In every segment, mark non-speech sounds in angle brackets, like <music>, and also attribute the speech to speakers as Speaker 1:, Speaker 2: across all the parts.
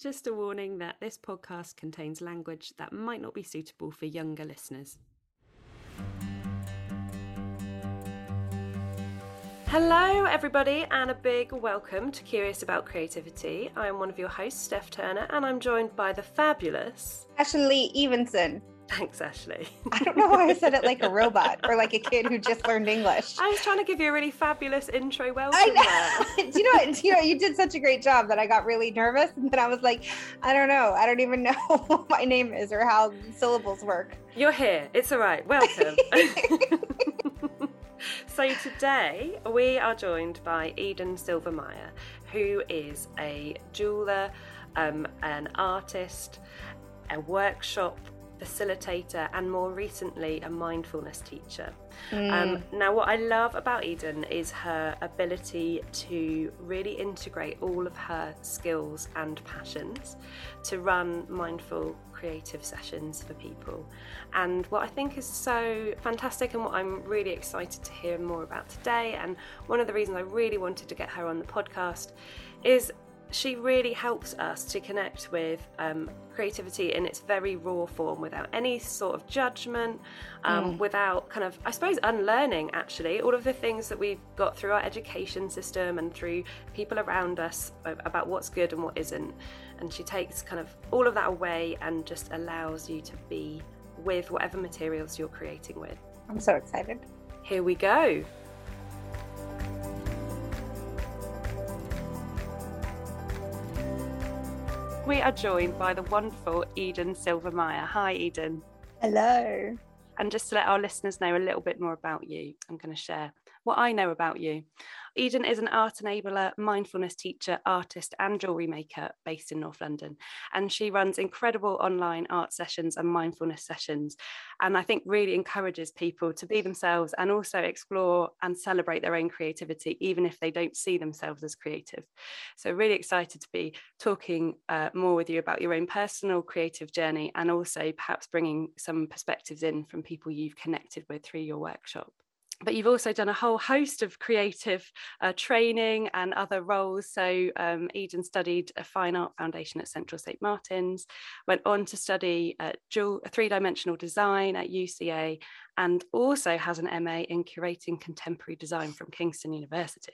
Speaker 1: Just a warning that this podcast contains language that might not be suitable for younger listeners. Hello, everybody, and a big welcome to Curious About Creativity. I am one of your hosts, Steph Turner, and I'm joined by the fabulous
Speaker 2: Ashley Evenson.
Speaker 1: Thanks, Ashley.
Speaker 2: I don't know why I said it like a <laughs> robot or like a kid who just learned English.
Speaker 1: I was trying to give you a really fabulous intro
Speaker 2: know. <laughs> do you know what? Do you know you did such a great job that I got really nervous, and then I was like, I don't know. I don't even <laughs> know what my name is or how syllables work.
Speaker 1: You're here. It's all right. Welcome. so today we are joined by Eden Silvermeyer, who is a jeweler, um, an artist, a workshop facilitator, and more recently, a mindfulness teacher. Mm. Um, now, what I love about Eden is her ability to really integrate all of her skills and passions to run mindful creative sessions for people. And what I think is so fantastic and what I'm really excited to hear more about today, and one of the reasons I really wanted to get her on the podcast, is she really helps us to connect with um, creativity in its very raw form without any sort of judgment, um, mm. without kind of, I suppose, unlearning actually all of the things that we've got through our education system and through people around us about what's good and what isn't. And she takes kind of all of that away and just allows you to be with whatever materials you're creating with.
Speaker 2: I'm so excited.
Speaker 1: Here we go. We are joined by the wonderful Eden Silvermeyer. Hi, Eden.
Speaker 2: Hello.
Speaker 1: And just to let our listeners know a little bit more about you, I'm going to share what I know about you. Eden is an art enabler, mindfulness teacher, artist, and jewellery maker based in North London. And she runs incredible online art sessions and mindfulness sessions. And I think really encourages people to be themselves and also explore and celebrate their own creativity, even if they don't see themselves as creative. So, really excited to be talking uh, more with you about your own personal creative journey and also perhaps bringing some perspectives in from people you've connected with through your workshop but you've also done a whole host of creative uh, training and other roles. So um, Eden studied a fine art foundation at Central St Martin's, went on to study three-dimensional design at UCA, and also has an MA in curating contemporary design from Kingston University.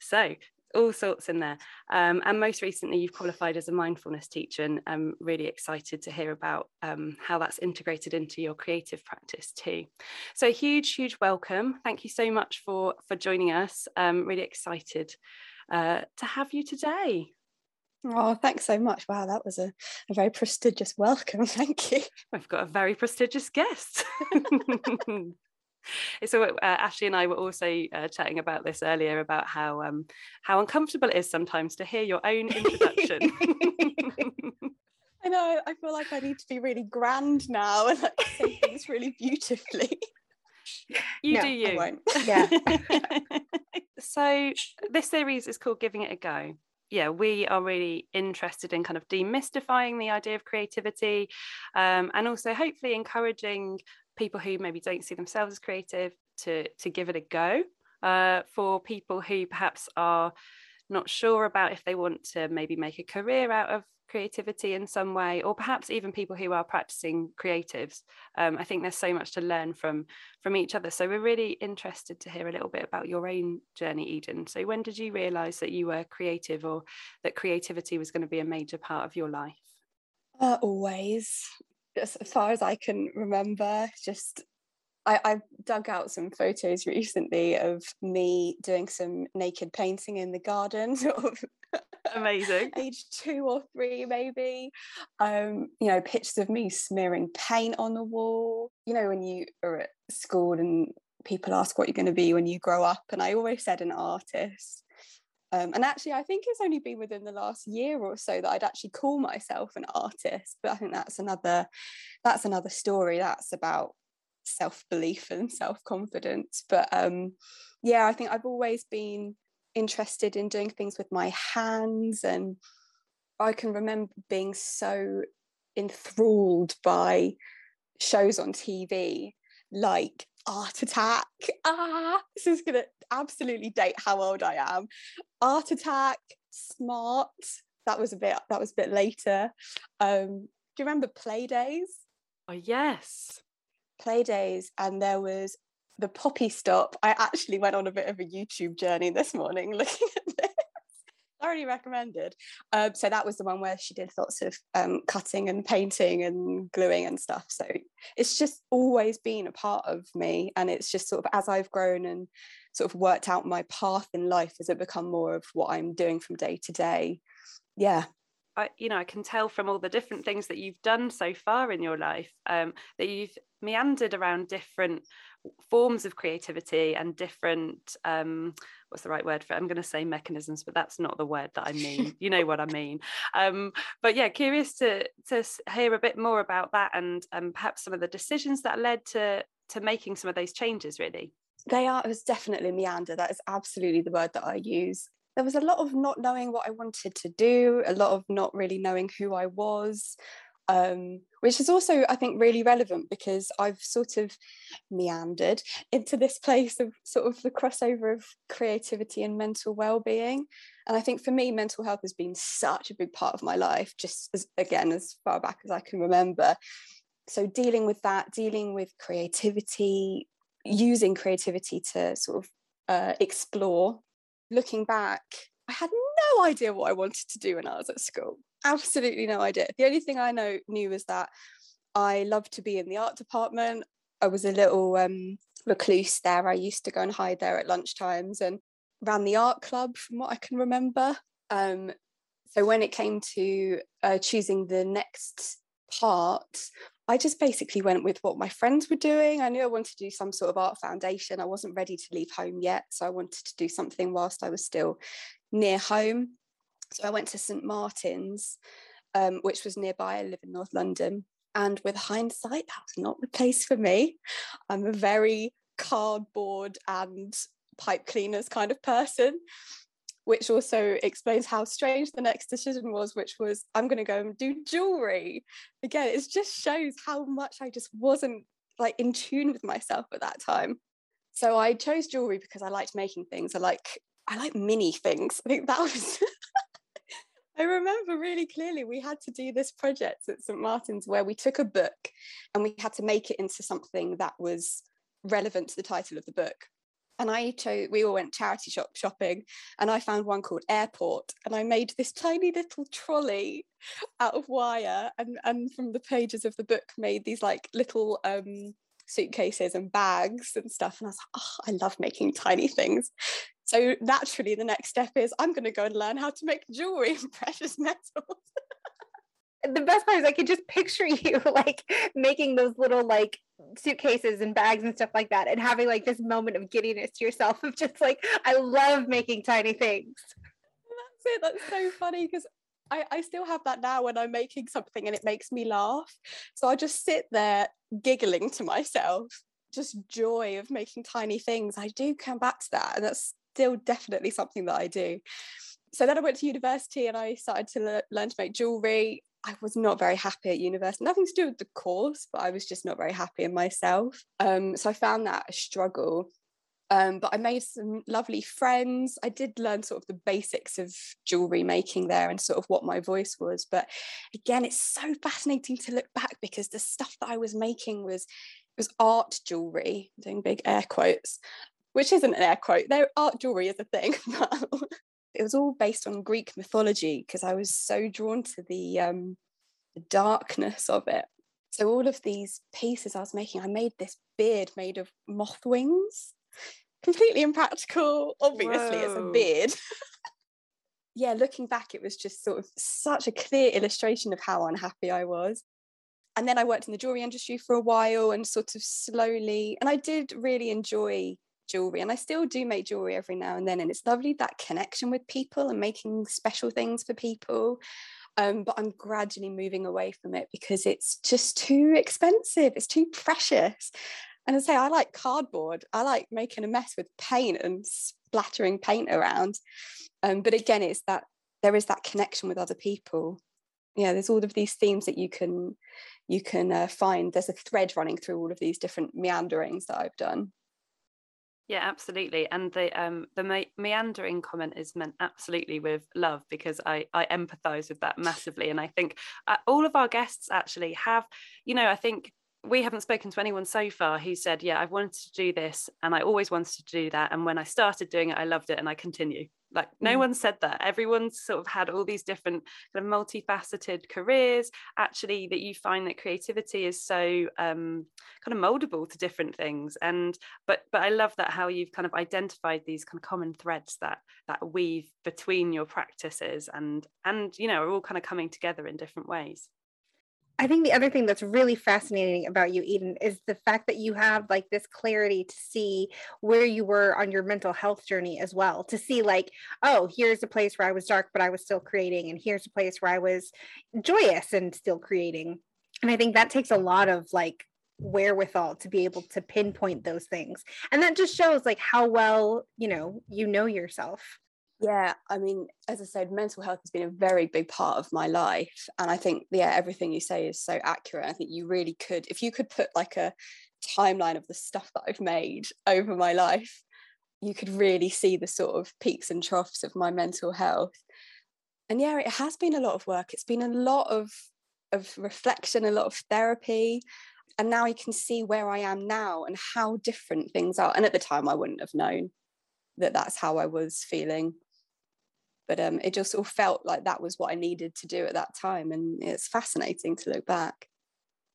Speaker 1: So all sorts in there. Um, and most recently, you've qualified as a mindfulness teacher, and I'm really excited to hear about um, how that's integrated into your creative practice too. So, huge, huge welcome. Thank you so much for for joining us. Um, really excited uh, to have you today.
Speaker 3: Oh, thanks so much. Wow, that was a, a very prestigious welcome. <laughs> Thank you.
Speaker 1: We've got a very prestigious guest. <laughs> <laughs> so uh, Ashley and I were also uh, chatting about this earlier about how um, how uncomfortable it is sometimes to hear your own introduction. <laughs>
Speaker 3: I know. I feel like I need to be really grand now and like say things really beautifully.
Speaker 1: You no, do you.
Speaker 2: Yeah. <laughs>
Speaker 1: so this series is called Giving It a Go yeah, we are really interested in kind of demystifying the idea of creativity um, and also hopefully encouraging people who maybe don't see themselves as creative to to give it a go. Uh, for people who perhaps are not sure about if they want to maybe make a career out of creativity in some way, or perhaps even people who are practicing creatives. Um, I think there's so much to learn from from each other. So we're really interested to hear a little bit about your own journey, Eden. So when did you realise that you were creative, or that creativity was going to be a major part of your life?
Speaker 3: Uh, always as far as I can remember, just I, I dug out some photos recently of me doing some naked painting in the garden, sort <laughs> of
Speaker 1: amazing.
Speaker 3: age two or three maybe. Um you know pictures of me smearing paint on the wall. You know when you are at school and people ask what you're going to be when you grow up and i always said an artist um, and actually, I think it's only been within the last year or so that I'd actually call myself an artist. But I think that's another that's another story. That's about self belief and self confidence. But um, yeah, I think I've always been interested in doing things with my hands, and I can remember being so enthralled by shows on TV like Art Attack. Ah, this is to absolutely date how old I am. Art Attack, Smart, that was a bit that was a bit later. Um, do you remember play days?
Speaker 1: Oh yes.
Speaker 3: Play days, and there was the poppy stop. I actually went on a bit of a YouTube journey this morning <laughs> looking at this. Thoroughly recommended. Um, so that was the one where she did lots of um, cutting and painting and gluing and stuff. So it's just always been a part of me, and it's just sort of as I've grown and sort of worked out my path in life, has it become more of what I'm doing from day to day? Yeah,
Speaker 1: I, you know, I can tell from all the different things that you've done so far in your life um, that you've meandered around different forms of creativity and different um, what's the right word for it? I'm going to say mechanisms, but that's not the word that I mean. <laughs> you know what I mean. Um, but yeah, curious to to hear a bit more about that and um, perhaps some of the decisions that led to to making some of those changes. Really,
Speaker 3: they are. It was definitely meander. That is absolutely the word that I use there was a lot of not knowing what I wanted to do, a lot of not really knowing who I was, um, which is also, I think, really relevant because I've sort of meandered into this <laughs> place of sort of the crossover of creativity and mental well-being. And I think for me, mental health has been such a big part of my life, just as again as far back as I can remember. So dealing with that, dealing with creativity, using creativity to sort of uh, explore looking back, I had no idea what I wanted to do when I was at school. Absolutely no idea. The only thing I know knew was that I loved to be in the art department. I was a little um, recluse there. I used to go and hide there at lunchtimes and ran the art club from what I can remember. Um, so when it came to uh, choosing the next part, I just basically went with what my friends were doing. I knew I wanted to do some sort of art foundation. I wasn't ready to leave home yet. So I wanted to do something whilst I was still near home. So I went to St. Martin's, um, which was nearby. I live in North London. And with hindsight, that was not the place for me. I'm a very cardboard and pipe cleaners kind of person which also explains how strange the next decision was, which was I'm going to go and do jewelry. Again, it just shows how much I just wasn't like in tune with myself at that time. So I chose jewelry because I liked making things. I like I like mini things. I think that <laughs> was I remember really clearly we had to do this project at St. Martin's where we took a book and we had to make it into something that was relevant to the title of the book and I chose we all went charity shop shopping and I found one called Airport and I made this tiny little trolley out of wire and and from the pages of the book made these like little um suitcases and bags and stuff and I was like oh I love making tiny things so naturally the next step is I'm going to go and learn how to make jewelry and <laughs> precious metals
Speaker 2: the best part is I could just picture <laughs> you like making those little like suitcases and bags and stuff like that and having like this moment of giddiness to yourself of just like I love making tiny things.
Speaker 3: That's it. That's so funny because I, I still have that now when I'm making something and it makes me laugh. So I just sit there giggling to myself, just joy of making tiny things. I do come back to that, and that's still definitely something that I do. So then I went to university and I started to le- learn to make jewelry. I was not very happy at university. Nothing to do with the course, but I was just not very happy in myself. Um, so I found that a struggle. Um, but I made some lovely friends. I did learn sort of the basics of jewelry making there and sort of what my voice was. But again, it's so fascinating to look back because the stuff that I was making was was art jewelry, doing big air quotes, which isn't an air quote. There, art jewelry is a thing, <laughs> it was all based on Greek mythology because I was so drawn to the um, the darkness of it. So all of these pieces I was making, I made this beard made of moth wings. Completely impractical. Obviously, Whoa. it's a beard. <laughs> yeah, looking back, it was just sort of such a clear illustration of how unhappy I was. And then I worked in the jewelry industry for a while and sort of slowly, and I did really enjoy jewelry and I still do make jewelry every now and then and it's lovely that connection with people and making special things for people um, but I'm gradually moving away from it because it's just too expensive it's too precious and I say I like cardboard. I like making a mess with paint and splattering paint around. Um, but again it's that there is that connection with other people. Yeah there's all of these themes that you can you can uh, find. There's a thread running through all of these different meanderings that I've done.
Speaker 1: Yeah, absolutely. And the um the me- meandering comment is meant absolutely with love because I I empathize with that massively. And I think uh, all of our guests actually have you know I think we haven't spoken to anyone so far who said, Yeah, I've wanted to do this and I always wanted to do that. And when I started doing it, I loved it and I continue. Like, no mm. one said that. Everyone's sort of had all these different kind of multifaceted careers. Actually, that you find that creativity is so um, kind of moldable to different things. And but but I love that how you've kind of identified these kind of common threads that that weave between your practices and and you know are all kind of coming together in different ways.
Speaker 2: I think the other thing that's really fascinating about you, Eden, is the fact that you have like this clarity to see where you were on your mental health journey as well. To see, like, oh, here's a place where I was dark, but I was still creating, and here's a place where I was joyous and still creating. And I think that takes a lot of like wherewithal to be able to pinpoint those things. And that just shows like how well, you know, you know yourself.
Speaker 3: Yeah, I mean, as I said, mental health has been a very big part of my life. And I think, yeah, everything you say is so accurate. I think you really could, if you could put like a timeline of the stuff that I've made over my life, you could really see the sort of peaks and troughs of my mental health. And yeah, it has been a lot of work. It's been a lot of of reflection, a lot of therapy. And now I can see where I am now and how different things are. And at the time, I wouldn't have known that that's how I was feeling but um, it just all felt like that was what I needed to do at that time, and it's fascinating to look back.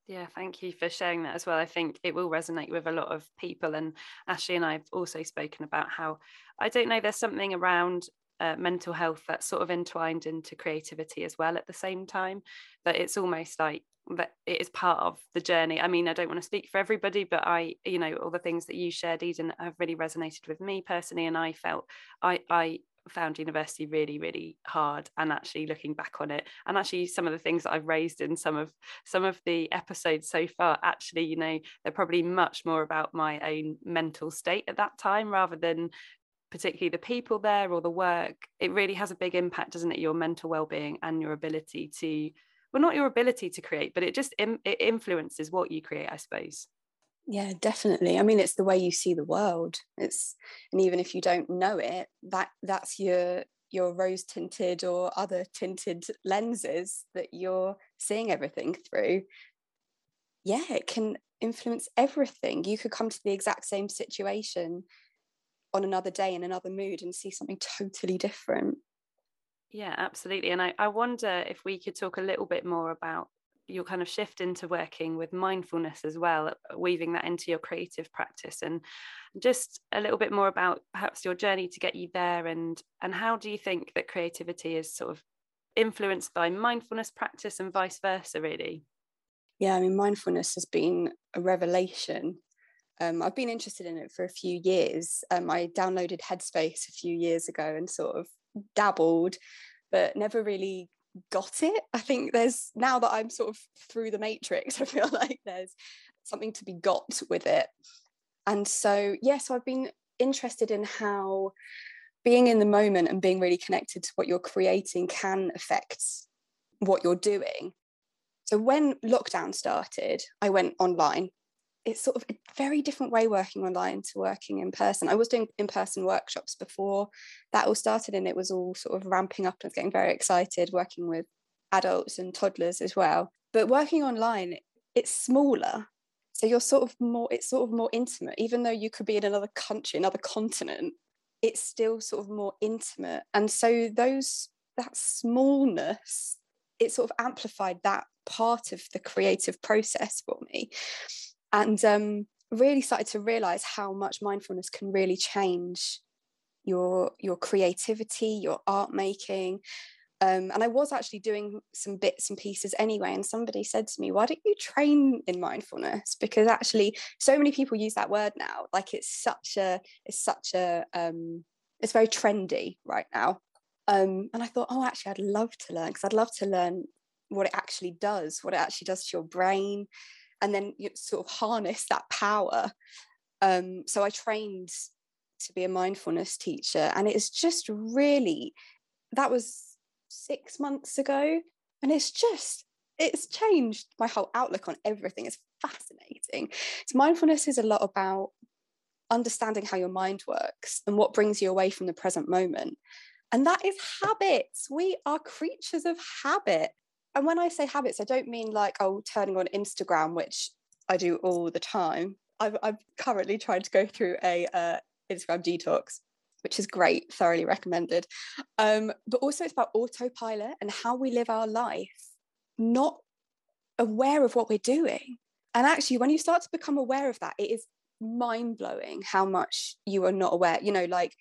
Speaker 1: Yeah, thank you for sharing that as well. I think it will resonate with a lot of people. And Ashley and I have also spoken about how I don't know, there's something around uh, mental health that's sort of entwined into creativity as well at the same time. That it's almost like that it is part of the journey. I mean, I don't want to speak for everybody, but I, you know, all the things that you shared, Eden, have really resonated with me personally. And I felt I, I found university really really hard and actually looking back on it and actually some of the things that I've raised in some of some of the episodes so far actually you know they're probably much more about my own mental state at that time rather than particularly the people there or the work. It really has a big impact doesn't it? Your mental well-being and your ability to well not your ability to create but it just it influences what you create I suppose
Speaker 3: yeah definitely. I mean it's the way you see the world. It's and even if you don't know it that that's your your rose tinted or other tinted lenses that you're seeing everything through. Yeah it can influence everything. You could come to the exact same situation on another day in another mood and see something totally different.
Speaker 1: Yeah absolutely. And I, I wonder if we could talk a little bit more about your kind of shift into working with mindfulness as well, uh, weaving that into your creative practice, and just a little bit more about perhaps your journey to get you there, and and how do you think that creativity is sort of influenced by mindfulness practice and vice versa, really?
Speaker 3: Yeah, I mean, mindfulness has been a revelation. Um, I've been interested in it for a few years. Um, I downloaded Headspace a few years ago and sort of dabbled, but never really got it. I think there's now that I'm sort of through the matrix, <laughs> I feel like there's something to be got with it. And so, yeah, so I've been interested in how being in the moment and being really connected to what you're creating can affect what you're doing. So when lockdown started, I went online it's sort of a very different way working online to working in person. I was doing in person workshops before that all started, and it was all sort of ramping up and getting very excited working with adults and toddlers as well. But working online, it's smaller. So you're sort of more, it's sort of more intimate, even though you could be in another country, another continent, it's still sort of more intimate. And so those, that smallness, it sort of amplified that part of the creative process for me and um, really started to realize how much mindfulness can really change your your creativity your art making um, and I was actually doing some bits and pieces anyway. And somebody said to me, Why don't you train in mindfulness? Because actually, so many people use that word now. Like it's such a, it's such a, um, it's very trendy right now. Um, and I thought, Oh, actually, I'd love to learn because I'd love to learn what it actually does, what it actually does to your brain, and then you sort of harness that power. Um, so I trained to be a mindfulness teacher, and it's just really that was six months ago, and it's just it's changed my whole outlook on everything. It's fascinating. So mindfulness is a lot about understanding how your mind works and what brings you away from the present moment. And that is habits. We are creatures of habit. And when I say habits, I don't mean like, oh, turning on Instagram, which I do all the time. I've, I'm currently trying to go through a uh, Instagram detox, which is great, thoroughly recommended. Um, but also, it's about autopilot and how we live our life, not aware of what we're doing. And actually, when you start to become aware of that, it is mind blowing how much you are not aware. You know, like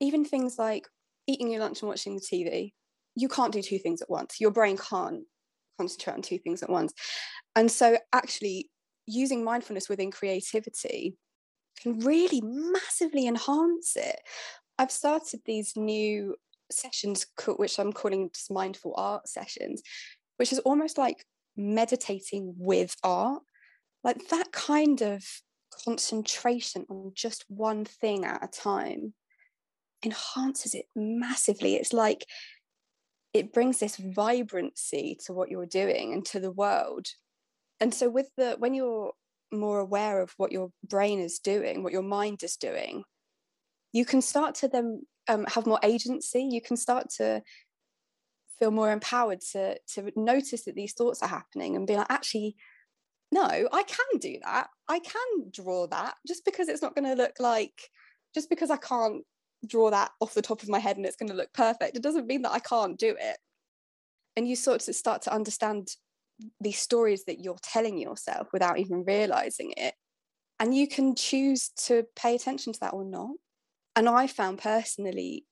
Speaker 3: even things like eating your lunch and watching the TV, you can't do two things at once. Your brain can't concentrate on two things at once. And so, actually, using mindfulness within creativity can really massively enhance it. I've started these new sessions, which I'm calling just mindful art sessions, which is almost like meditating with art. Like that kind of concentration on just one thing at a time enhances it massively. It's like it brings this vibrancy to what you're doing and to the world. And so with the when you're more aware of what your brain is doing, what your mind is doing, you can start to then um, have more agency. You can start to feel more empowered to to notice that these thoughts are happening and be like, actually, no, I can do that. I can draw that just because it's not going to look like, just because I can't draw that off the top of my head and it's going to look perfect, it doesn't mean that I can't do it. And you sort of start to understand these stories that you're telling yourself without even realizing it. And you can choose to pay attention to that or not. And I found personally,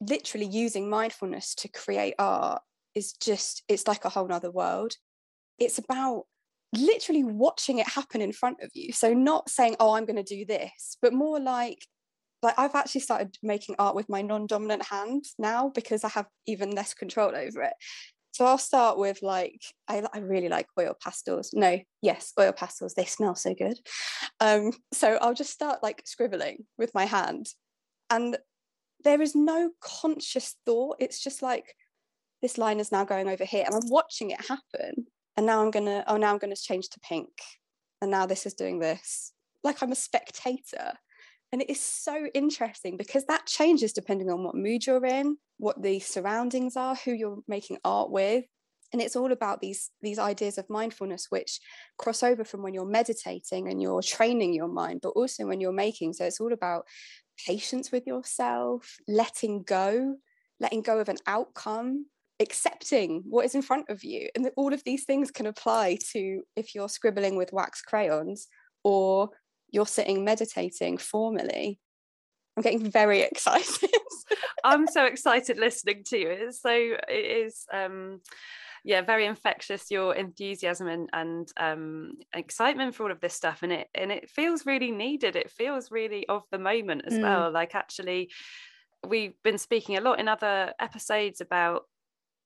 Speaker 3: literally using mindfulness to create art is just, it's like a whole nother world. It's about literally watching it happen in front of you. So not saying, oh, I'm going to do this, but more like, like I've actually started making art with my non-dominant hand now because I have even less control over it. So I'll start with like I, I really like oil pastels. No, yes, oil pastels. They smell so good. Um, so I'll just start like scribbling with my hand, and there is no conscious thought. It's just like this line is now going over here, and I'm watching it happen and now i'm gonna oh now i'm gonna change to pink and now this is doing this like i'm a spectator and it is so interesting because that changes depending on what mood you're in what the surroundings are who you're making art with and it's all about these these ideas of mindfulness which cross over from when you're meditating and you're training your mind but also when you're making so it's all about patience with yourself letting go letting go of an outcome accepting what is in front of you. And all of these things can apply to if you're scribbling with wax crayons or you're sitting meditating formally. I'm getting very <laughs> excited.
Speaker 1: I'm so excited listening to you. It's so it is um yeah, very infectious your enthusiasm and, and um, excitement for all of this stuff. And it and it feels really needed. It feels really of the moment as mm. well. Like actually we've been speaking a lot in other episodes about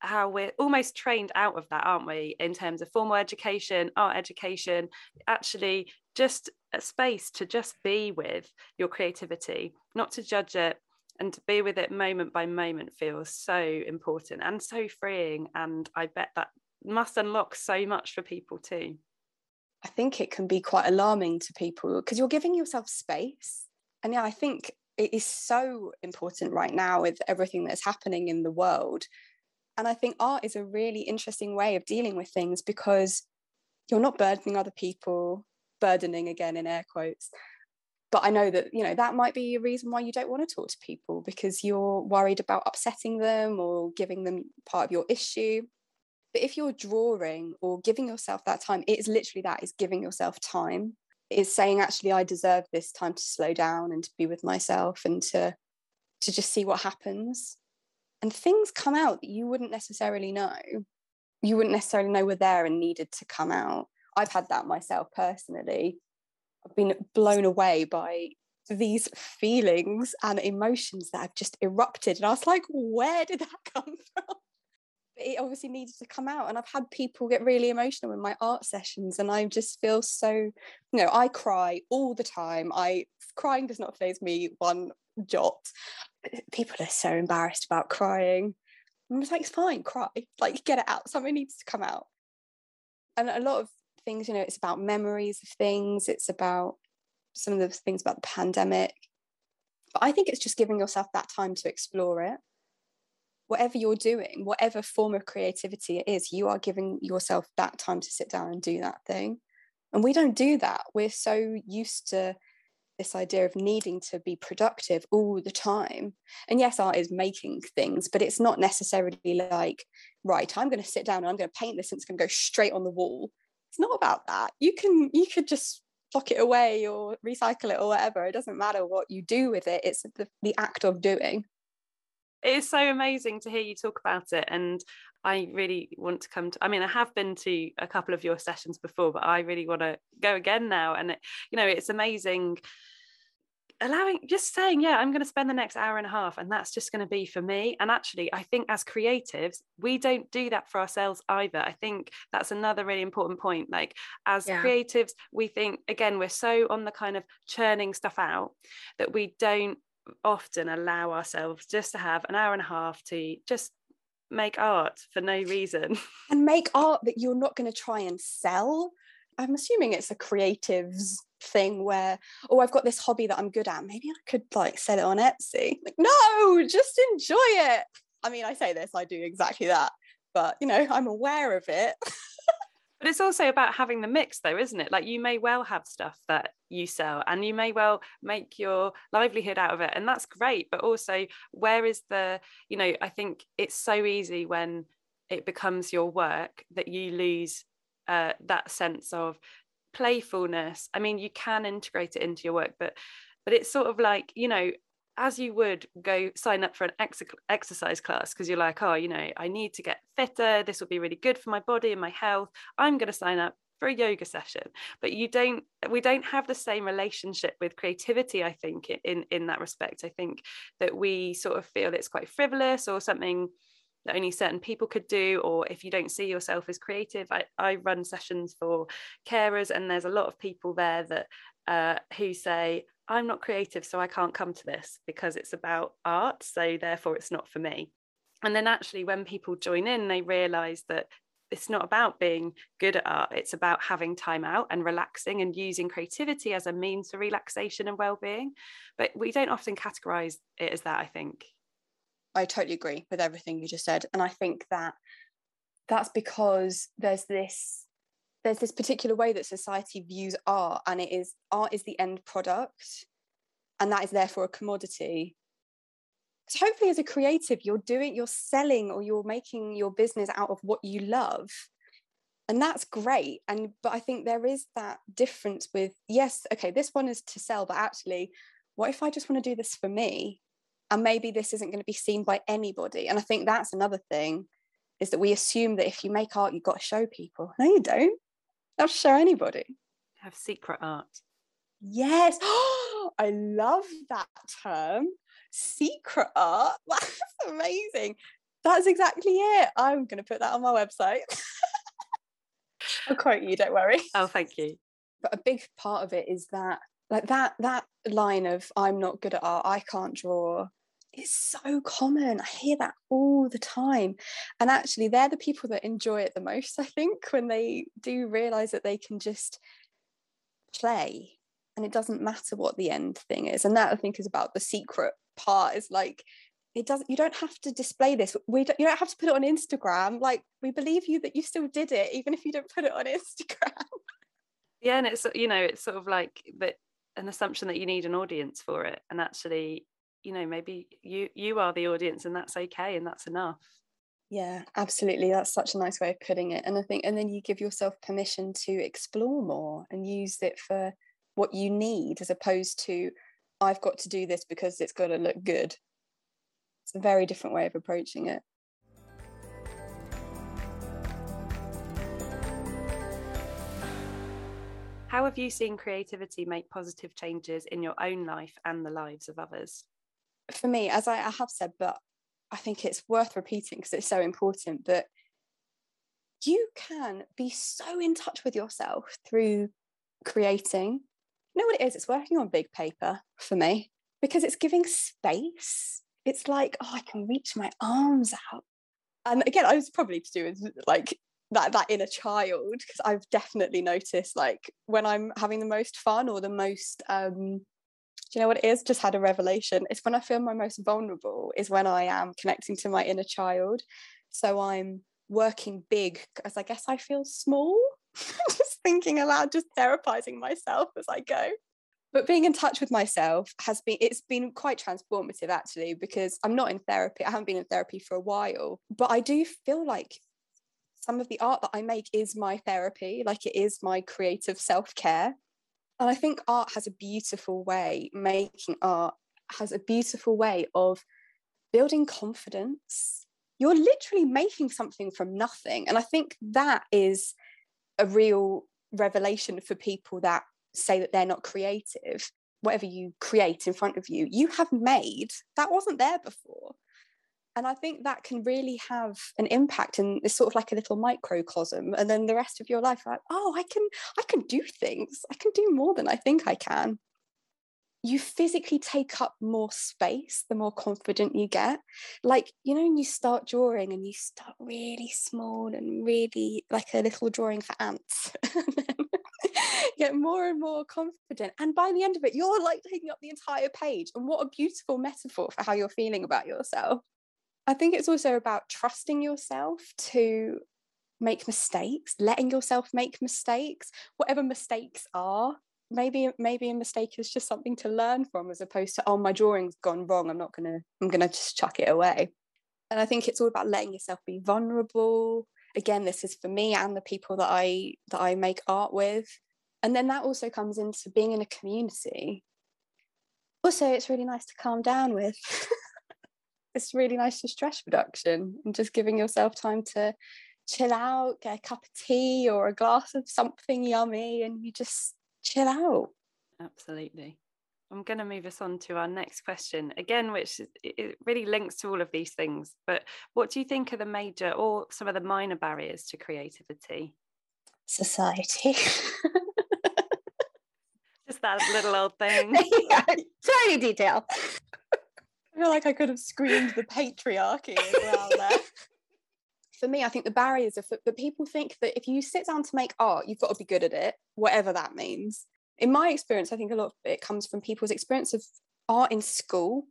Speaker 1: how we're almost trained out of that, aren't we, in terms of formal education, art education, actually just a space to just be with your creativity, not to judge it and to be with it moment by moment feels so important and so freeing. And I bet that must unlock so much for people too.
Speaker 3: I think it can be quite alarming to people because you're giving yourself space. And yeah, I think it is so important right now with everything that's happening in the world and I think art is a really interesting way of dealing with things because you're not burdening other people, burdening again in air quotes. But I know that, you know, that might be a reason why you don't want to talk to people because you're worried about upsetting them or giving them part of your issue. But if you're drawing or giving yourself that time, it is literally that is giving yourself time. Is saying actually I deserve this time to slow down and to be with myself and to to just see what happens and things come out that you wouldn't necessarily know. You wouldn't necessarily know were there and needed to come out. I've had that myself personally. I've been blown away by these feelings and emotions that have just erupted and i was like where did that <laughs> come from? It obviously needed to come out and i've had people get really emotional in my art sessions and i just feel so you know i cry all the time. I crying does not phase me one jot people are so embarrassed about crying. I was like, it's fine, cry, like get it out. Something needs to come out. And a lot of things, you know, it's about memories of things. It's about some of the things about the pandemic. But I think it's just giving yourself that time to explore it. Whatever you're doing, whatever form of creativity it is, you are giving yourself that time to sit down and do that thing. And we don't do that. We're so used to this idea of needing to be productive all the time. And yes, art is making things, but it's not necessarily like, right, I'm going to sit down and I'm going to paint this and it's going to go straight on the wall. It's not about that. You can, you could just lock it away or recycle it or whatever. It doesn't matter what you do with it, it's the, the act of doing.
Speaker 1: It is so amazing to hear you talk about it. And I really want to come to, I mean, I have been to a couple of your sessions before, but I really want to go again now. And, it, you know, it's amazing allowing just saying yeah i'm going to spend the next hour and a half and that's just going to be for me and actually i think as creatives we don't do that for ourselves either i think that's another really important point like as yeah. creatives we think again we're so on the kind of churning stuff out that we don't often allow ourselves just to have an hour and a half to just make art for no reason. <laughs>
Speaker 3: And make art that you're not going to try and sell. I'm assuming it's a creative's thing where oh i've got this hobby that i'm good at. Maybe i could like sell it on etsy. Like no just enjoy it. I mean i say this i do exactly that but you know i'm aware of it <laughs>
Speaker 1: but it's also about having the mix though isn't it? Like you may well have stuff that you sell and you may well make your livelihood out of it and that's great but also where is the you know i think it's so easy when it becomes your work that you lose uh, that sense of playfulness. I mean you can integrate it into your work but but it's sort of like you know as you would go sign up for an ex- exercise class because you're like oh you know i need to get fitter this will be really good for my body and my health i'm going to sign up for a yoga session. But you don't we don't have the same relationship with creativity i think in in that respect. I think that we sort of feel it's quite frivolous or something that only certain people could do or if you don't see yourself as creative. I, I run sessions for carers and there's a lot of people there that uh, who say i'm not creative so i can't come to this because it's about art so therefore it's not for me and then actually when people join in they realize that it's not about being good at art it's about having time out and relaxing and using creativity as a means for relaxation and well-being but we don't often categorize it as that i think
Speaker 3: I totally agree with everything you just said. And I think that that's because there's this there's this particular way that society views art and it is art is the end product and that is therefore a commodity. So hopefully as a creative you're doing you're selling or you're making your business out of what you love and that's great. And but i think there is that difference with yes okay this one is to sell but actually what if i just want to do this for me? And maybe this isn't going to be seen by anybody. And i think that's another thing is that we assume that if you make art you've got to show people. No you don't not show anybody.
Speaker 1: Have secret art.
Speaker 3: Yes. <gasps> I love that term. Secret art. <laughs> That's amazing. That's exactly it. I'm going to put that on my website. <laughs> I'll quote you don't worry.
Speaker 1: Oh thank you.
Speaker 3: But a big part of it is that like that that line of i'm not good at art. I can't draw it's so common. I hear that all the time. And actually, they're the people that enjoy it the most, I think, when they do realize that they can just play and it doesn't matter what the end thing is. And that I think is about the secret part is like, it doesn't you don't have to display this we don't, you don't have to put it on instagram like we believe you that you still did it even if you don't put it on <laughs> instagram
Speaker 1: yeah and it's you know it's sort of like that an assumption that you need an audience for it and actually you know maybe you you are the audience and that's okay and that's enough.
Speaker 3: Yeah absolutely. That's such a nice way of putting it. And i think and then you give yourself permission to explore more and use it for what you need as opposed to i've got to do this because it's got to look good. It's a very different way of approaching it.
Speaker 1: How have you seen creativity make positive changes in your own life and the lives of others?
Speaker 3: For me, as I, I have said, but I think it's worth repeating because it's so important that you can be so in touch with yourself through creating. You know what it is? It's working on big paper for me because it's giving space. It's like, oh, I can reach my arms out. And again, I was probably to do with like that that inner child because I've definitely noticed like when I'm having the most fun or the most um do you know what it is? Just had a revelation. It's when I feel my most vulnerable is when I am connecting to my inner child. So I'm working big as I guess I feel small. <laughs> Just thinking aloud just therapizing myself as I go. But being in touch with myself has been it's been quite transformative actually because i'm not in therapy. I haven't been in therapy for a while but i do feel like some of the art that i make is my therapy like it is my creative self-care and i think art has a beautiful way making art has a beautiful way of building confidence. You're literally making something from nothing. And i think that is a real revelation for people that say that they're not creative. Whatever you create in front of you you have made. That wasn't there before and i think that can really have an impact and it's sort of like a little microcosm and then the rest of your life like oh i can i can do things. I can do more than i think i can. You physically take up more space the more confident you get. Like you know when you start drawing and you start really small and really like a little drawing for ants <laughs> <laughs> get more and more confident and by the end of it you're like taking up the entire page. And what a beautiful metaphor for how you're feeling about yourself i think it's also about trusting yourself to make mistakes letting yourself make mistakes whatever mistakes are. Maybe maybe a mistake is just something to learn from as opposed to oh my drawing's gone wrong. I'm not gonna i'm gonna just chuck it away. And i think it's all about letting yourself be vulnerable. Again this is for me and the people that i that i make art with. And then that also comes into being in a community. Also it's really nice to calm down with <laughs> it's really nice for stress reduction and just giving yourself time to chill out get a cup of tea or a glass of something yummy and you just chill out.
Speaker 1: Absolutely. I'm going to move us on to our next question again, which it really links to all of these things. But what do you think are the major or some of the minor barriers to creativity?
Speaker 3: Society. <laughs>
Speaker 1: Just that little old thing. <laughs>
Speaker 2: yeah, tiny detail.
Speaker 3: Feel like I could have screamed the patriarchy as well <laughs> there. For me, I think the barriers are that people think that if you sit down to make art, you've got to be good at it whatever that means. In my experience, I think a lot of it comes from people's experience of art in school.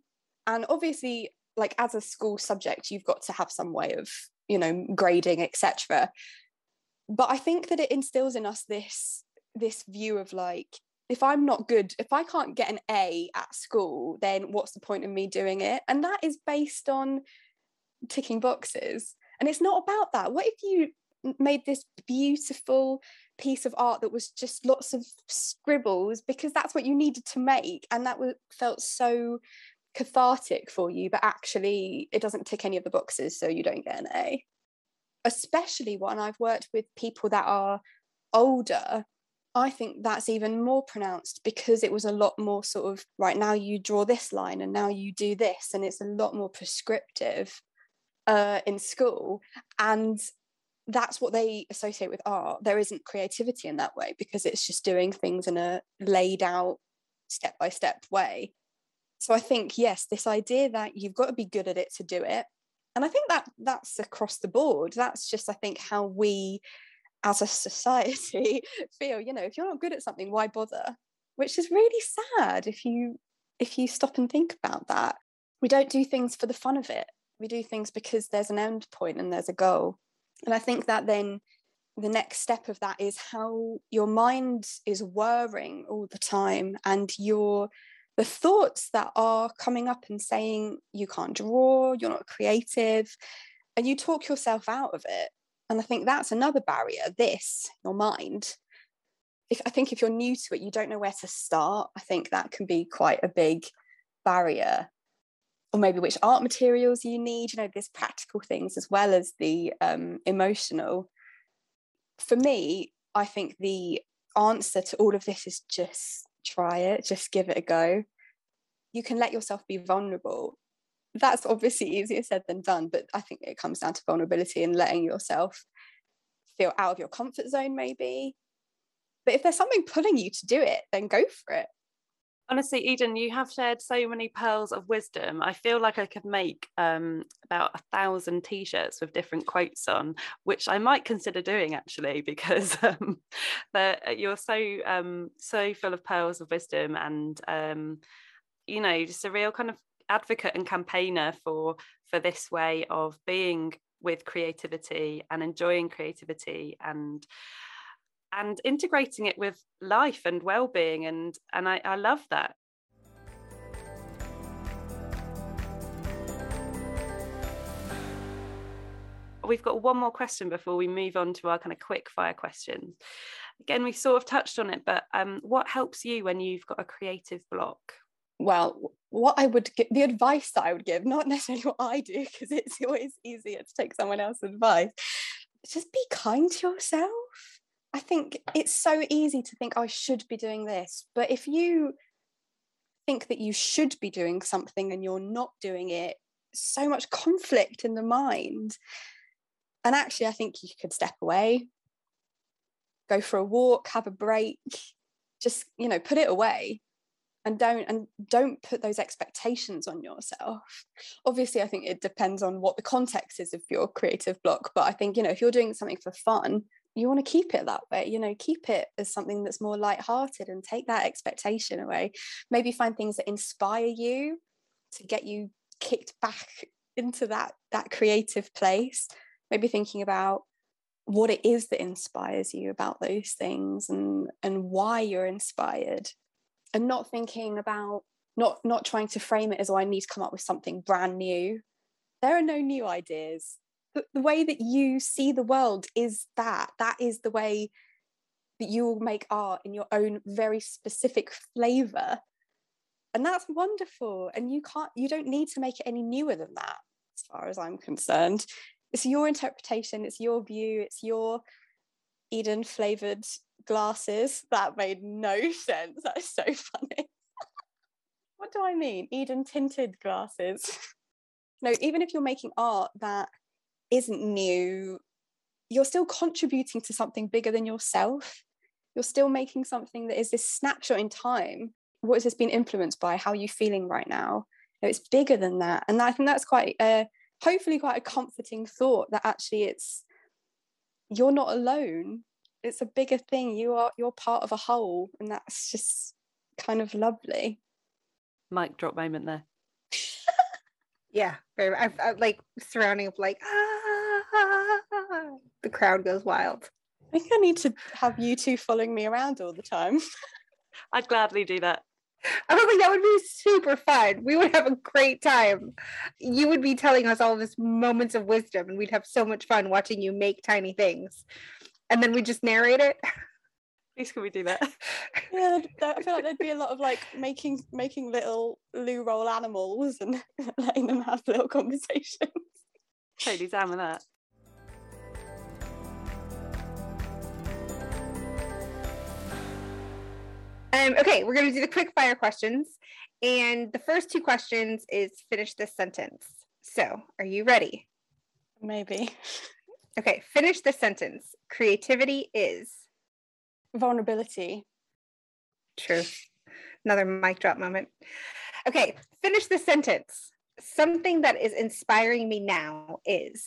Speaker 3: And obviously, like as a school subject, you've got to have some way of, you know, grading, etc. But I think that it instills in us this this view of like, if I'm not good, if I can't get an A at school, then what's the point of me doing it? And that is based on ticking boxes. And it's not about that. What if you made this beautiful piece of art that was just lots of scribbles because that's what you needed to make and that was, felt so cathartic for you but actually it doesn't tick any of the boxes so you don't get an A especially when I've worked with people that are older I think that's even more pronounced because it was a lot more sort of right now you draw this line and now you do this and it's a lot more prescriptive uh, in school and that's what they associate with art. There isn't creativity in that way because it's just doing things in a laid out, step by step way. So I think, yes, this idea that you've got to be good at it to do it. And I think that that's across the board. That's just, I think, how we as a society <laughs> feel, you know, if you're not good at something, why bother? Which is really sad if you if you stop and think about that. We don't do things for the fun of it. We do things because there's an end point and there's a goal. And I think that then the next step of that is how your mind is whirring all the time and your the thoughts that are coming up and saying you can't draw, you're not creative, and you talk yourself out of it. And I think that's another barrier, this, your mind. If I think if you're new to it, you don't know where to start. I think that can be quite a big barrier or maybe which art materials you need you know there's practical things as well as the um, emotional for me i think the answer to all of this is just try it just give it a go you can let yourself be vulnerable that's obviously easier said than done but i think it comes down to vulnerability and letting yourself feel out of your comfort zone maybe but if there's something pulling you to do it then go for it
Speaker 1: Honestly, Eden, you have shared so many pearls of wisdom. I feel like I could make um, about a thousand t-shirts with different quotes on, which I might consider doing actually, <laughs> because um, you're so um, so full of pearls of wisdom, and um, you know, just a real kind of advocate and campaigner for for this way of being with creativity and enjoying creativity and and integrating it with life and well-being. And and I, I love that. We've got one more question before we move on to our kind of quick fire questions. Again we sort of touched on it but um, what helps you when you've got a creative block
Speaker 3: well what i would give the advice that i would give not <laughs> necessarily what i do because it's always easier to take someone else's advice just be kind to yourself I think it's so easy to think, oh, I should be doing this. But if you think that you should be doing something and you're not doing it, so much conflict in the mind. And actually, I think you could step away, go for a walk, have a break, just, you know, put it away and don't and don't put those expectations on yourself. Obviously i think it depends on what the context is of your creative block but i think you know if you're doing something for fun you want to keep it that way you know keep it as something that's more light-hearted and take that expectation away. Maybe find things that inspire you to get you kicked back into that that creative place. Maybe thinking about what it is that inspires you about those things and and why you're inspired and not thinking about not not trying to frame it as oh i need to come up with something brand new. There are no new ideas. The, the way that you see the world is that. That is the way that you will make art in your own very specific flavor. And that's wonderful. And you can't you don't need to make it any newer than that as far as i'm concerned. It's your interpretation. It's your view. It's your eden flavored glasses that made no <laughs> sense that's so funny <laughs> what do i mean eden tinted glasses <laughs> no even if you're making art that isn't new, you're still contributing to something bigger than yourself. You're still making something that is this snapshot in time. What has this been influenced by? How are you feeling right now? it's bigger than that. And I think that's quite a, hopefully quite a comforting thought that actually it's you're not alone. It's a bigger thing. You are you're part of a whole. And that's just kind of lovely.
Speaker 1: Mic drop moment there. <laughs>
Speaker 2: Yeah, very. I've, I've like surrounding of like ah, the crowd goes wild.
Speaker 3: I think I need to have you two following me around all the time. <laughs>
Speaker 1: I'd gladly do that.
Speaker 2: I don't think that would be super fun. We would have a great time. You would be telling us all this moments of wisdom, and we'd have so much fun watching you make tiny things. And then we just narrate it. <laughs>
Speaker 1: Please can we do that? <laughs>
Speaker 3: yeah, I feel like there'd be a lot of like making making little loo roll animals and <laughs> letting them have little conversations.
Speaker 1: Totally down with that.
Speaker 2: Um, okay, we're going to do the quick fire questions. And the first two questions is finish this sentence. So, are you ready?
Speaker 3: Maybe.
Speaker 2: Okay, finish the sentence. Creativity is
Speaker 3: vulnerability.
Speaker 2: True. Another mic drop moment. Okay, finish the sentence. Something that is inspiring me now is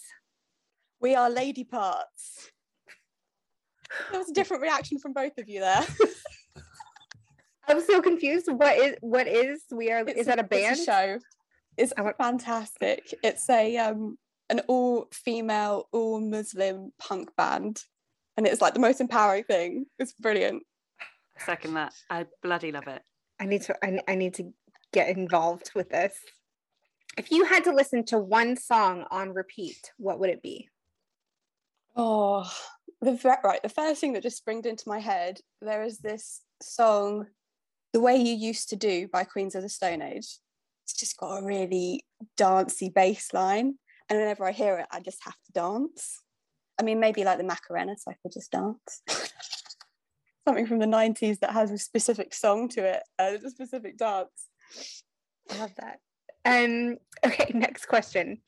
Speaker 3: we are lady parts. There was a different reaction from both of you there. <laughs>
Speaker 2: I'm so confused. What is what is we are it's is that a band
Speaker 3: it's a show? It's fantastic. It's a um an all female, all Muslim punk band and it's like the most empowering thing. It's brilliant.
Speaker 1: Second that. I bloody love it.
Speaker 2: I need to I, I need to get involved with this. If you had to listen to one song on repeat, what would it be?
Speaker 3: Oh, the right. The first thing that just springs into my head, there is this song, "The Way You Used to Do" by Queens of the Stone Age. It's just got a really dancey bass line, and whenever I hear it, I just have to dance. I mean, maybe like the Macarena, so I could just dance. <laughs> Something from the 90s that has a specific song to it, uh, a specific dance.
Speaker 2: I love that. Um, okay, <laughs> next question.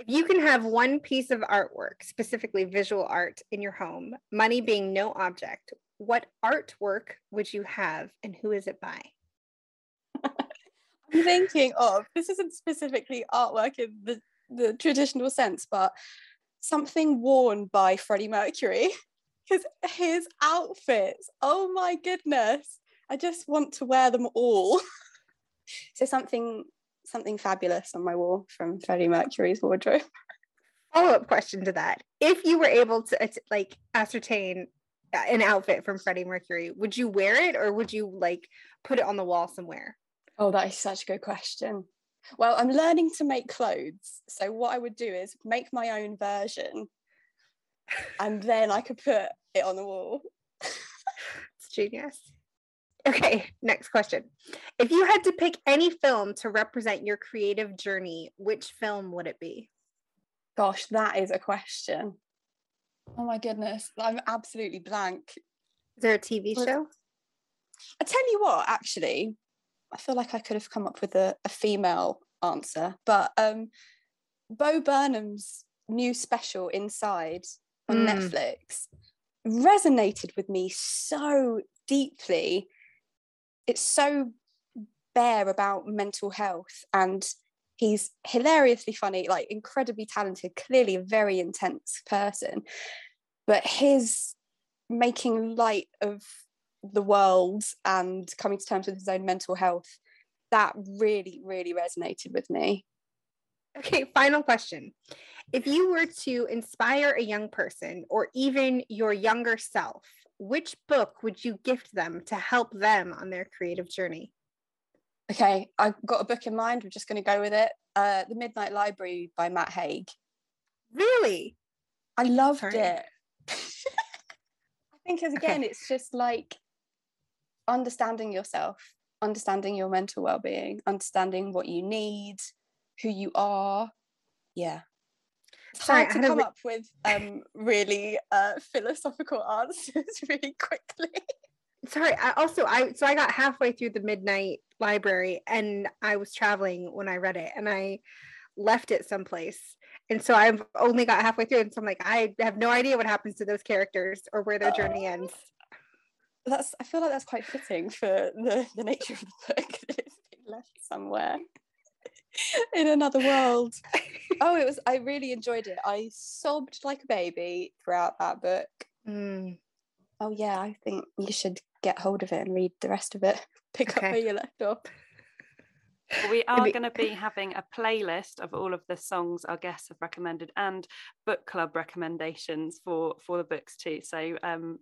Speaker 2: If you can have one piece of artwork, specifically visual art, in your home, money being no object, what artwork would you have and who is it by? <laughs>
Speaker 3: I'm thinking of this isn't specifically artwork in the, the traditional sense, but something worn by Freddie Mercury. <laughs> Because his outfits, oh my goodness, I just want to wear them all. <laughs> so something something fabulous on my wall from Freddie Mercury's wardrobe. <laughs>
Speaker 2: Follow-up question to that. If you were able to like ascertain uh, an outfit from Freddie Mercury, would you wear it or would you like put it on the wall somewhere?
Speaker 3: Oh, that is such a good question. Well, I'm learning to make clothes. So what I would do is make my own version and then I could put it on the wall.
Speaker 2: it's genius. Okay, next question. If you had to pick any film to represent your creative journey, which film would it be?
Speaker 3: Gosh, that is a question. Oh my goodness, I'm absolutely blank.
Speaker 2: Is there a TV show?
Speaker 3: I tell you what, actually, I feel like I could have come up with a, a female answer, but um, Bo Burnham's new special Inside on mm. Netflix resonated with me so deeply. It's so bare about mental health and he's hilariously funny, like incredibly talented, clearly a very intense person. But his making light of the world and coming to terms with his own mental health, that really, really resonated with me.
Speaker 2: Okay, final question. If you were to inspire a young person or even your younger self, which book would you gift them to help them on their creative journey?
Speaker 3: Okay, I've got a book in mind. We're just going to go with it. Uh, the Midnight Library by Matt Haig.
Speaker 2: Really?
Speaker 3: I loved Sorry. it. <laughs> I think, as again, okay. it's just like understanding yourself, understanding your mental well being, understanding what you need, who you are. Yeah. It's Sorry, hard to come up with um, really uh, philosophical <laughs> answers really quickly.
Speaker 2: Sorry, I also I so I got halfway through the midnight library and I was traveling when I read it and I left it someplace. And so I've only got halfway through and so I'm like, I have no idea what happens to those characters or where their journey ends.
Speaker 3: That's I feel like that's quite fitting for the, the nature of the book. <laughs> it's been left somewhere in another world. oh, it was. I really enjoyed it. I sobbed like a baby throughout that book. Mm. Oh yeah, I think you should get hold of it and read the rest of it. <laughs> Pick okay. up where you left off.
Speaker 1: We are going to be having a playlist of all of the songs our guests have recommended and book club recommendations for for the books too. So um,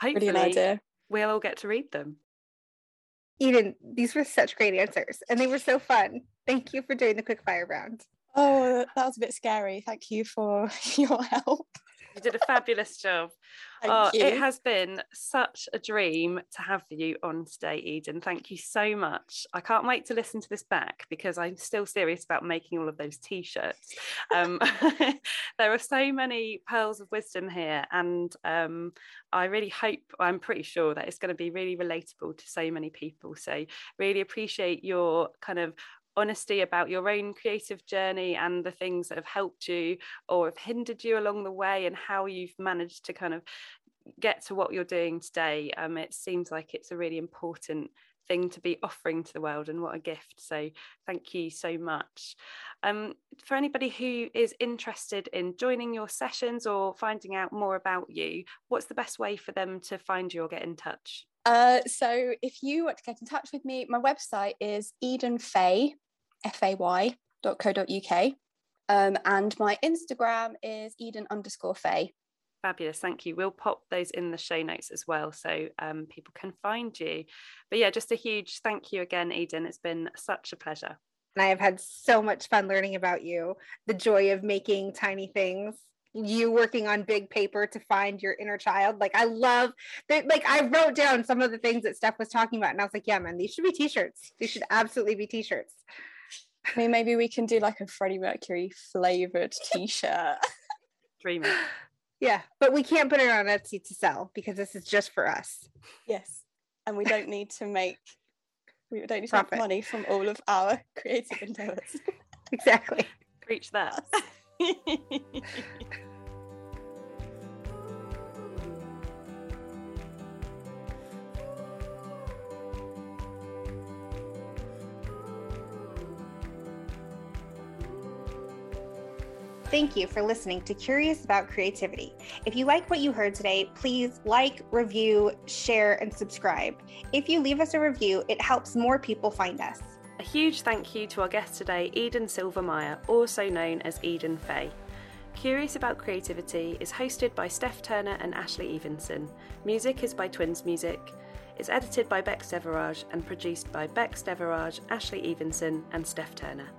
Speaker 1: hopefully we'll all get to read them.
Speaker 2: Eden, these were such great answers and they were so fun. Thank you for doing the quick fire round.
Speaker 3: Oh, that was a bit scary. Thank you for <laughs> your help.
Speaker 1: You did a fabulous job. oh, it has been such a dream to have you on today, Eden. Thank you so much. I can't wait to listen to this back because I'm still serious about making all of those t-shirts. Um, <laughs> there are so many pearls of wisdom here, and um, I really hope, I'm pretty sure that it's going to be really relatable to so many people. So, really appreciate your kind of honesty about your own creative journey and the things that have helped you or have hindered you along the way and how you've managed to kind of get to what you're doing today um, it seems like it's a really important thing to be offering to the world and what a gift. So thank you so much. Um, for anybody who is interested in joining your sessions or finding out more about you what's the best way for them to find you or get in touch?
Speaker 3: Uh, so if you want to get in touch with me my website is eden fay fay.co.uk. Um, and my Instagram is Eden underscore Fay.
Speaker 1: Fabulous, thank you. We'll pop those in the show notes as well so um, people can find you. But yeah, just a huge thank you again, Eden. It's been such a pleasure.
Speaker 2: And I have had so much fun learning about you, the joy of making tiny things you working on big paper to find your inner child. Like I love that. Like I wrote down some of the things that Steph was talking about, and I was like, yeah, man, these should be t-shirts. These should absolutely be t-shirts.
Speaker 3: I mean, maybe we can do like a Freddie Mercury flavored t-shirt. <laughs>
Speaker 1: Dreaming.
Speaker 2: Yeah, but we can't put it on Etsy to sell because this is just for us.
Speaker 3: Yes, and we don't need to make we don't need to make money from all of our creative endeavors. <laughs>
Speaker 2: exactly.
Speaker 1: Preach that. <laughs>
Speaker 2: Thank you for listening to Curious About Creativity. If you like what you heard today, please like, review, share, and subscribe. If you leave us a review, it helps more people find us.
Speaker 1: A huge thank you to our guest today, Eden Silvermeyer, also known as Eden Fay. Curious About Creativity is hosted by Steph Turner and Ashley Evenson. Music is by Twins Music. It's edited by Bex Deverage and produced by Bex Deverage, Ashley Evenson, and Steph Turner.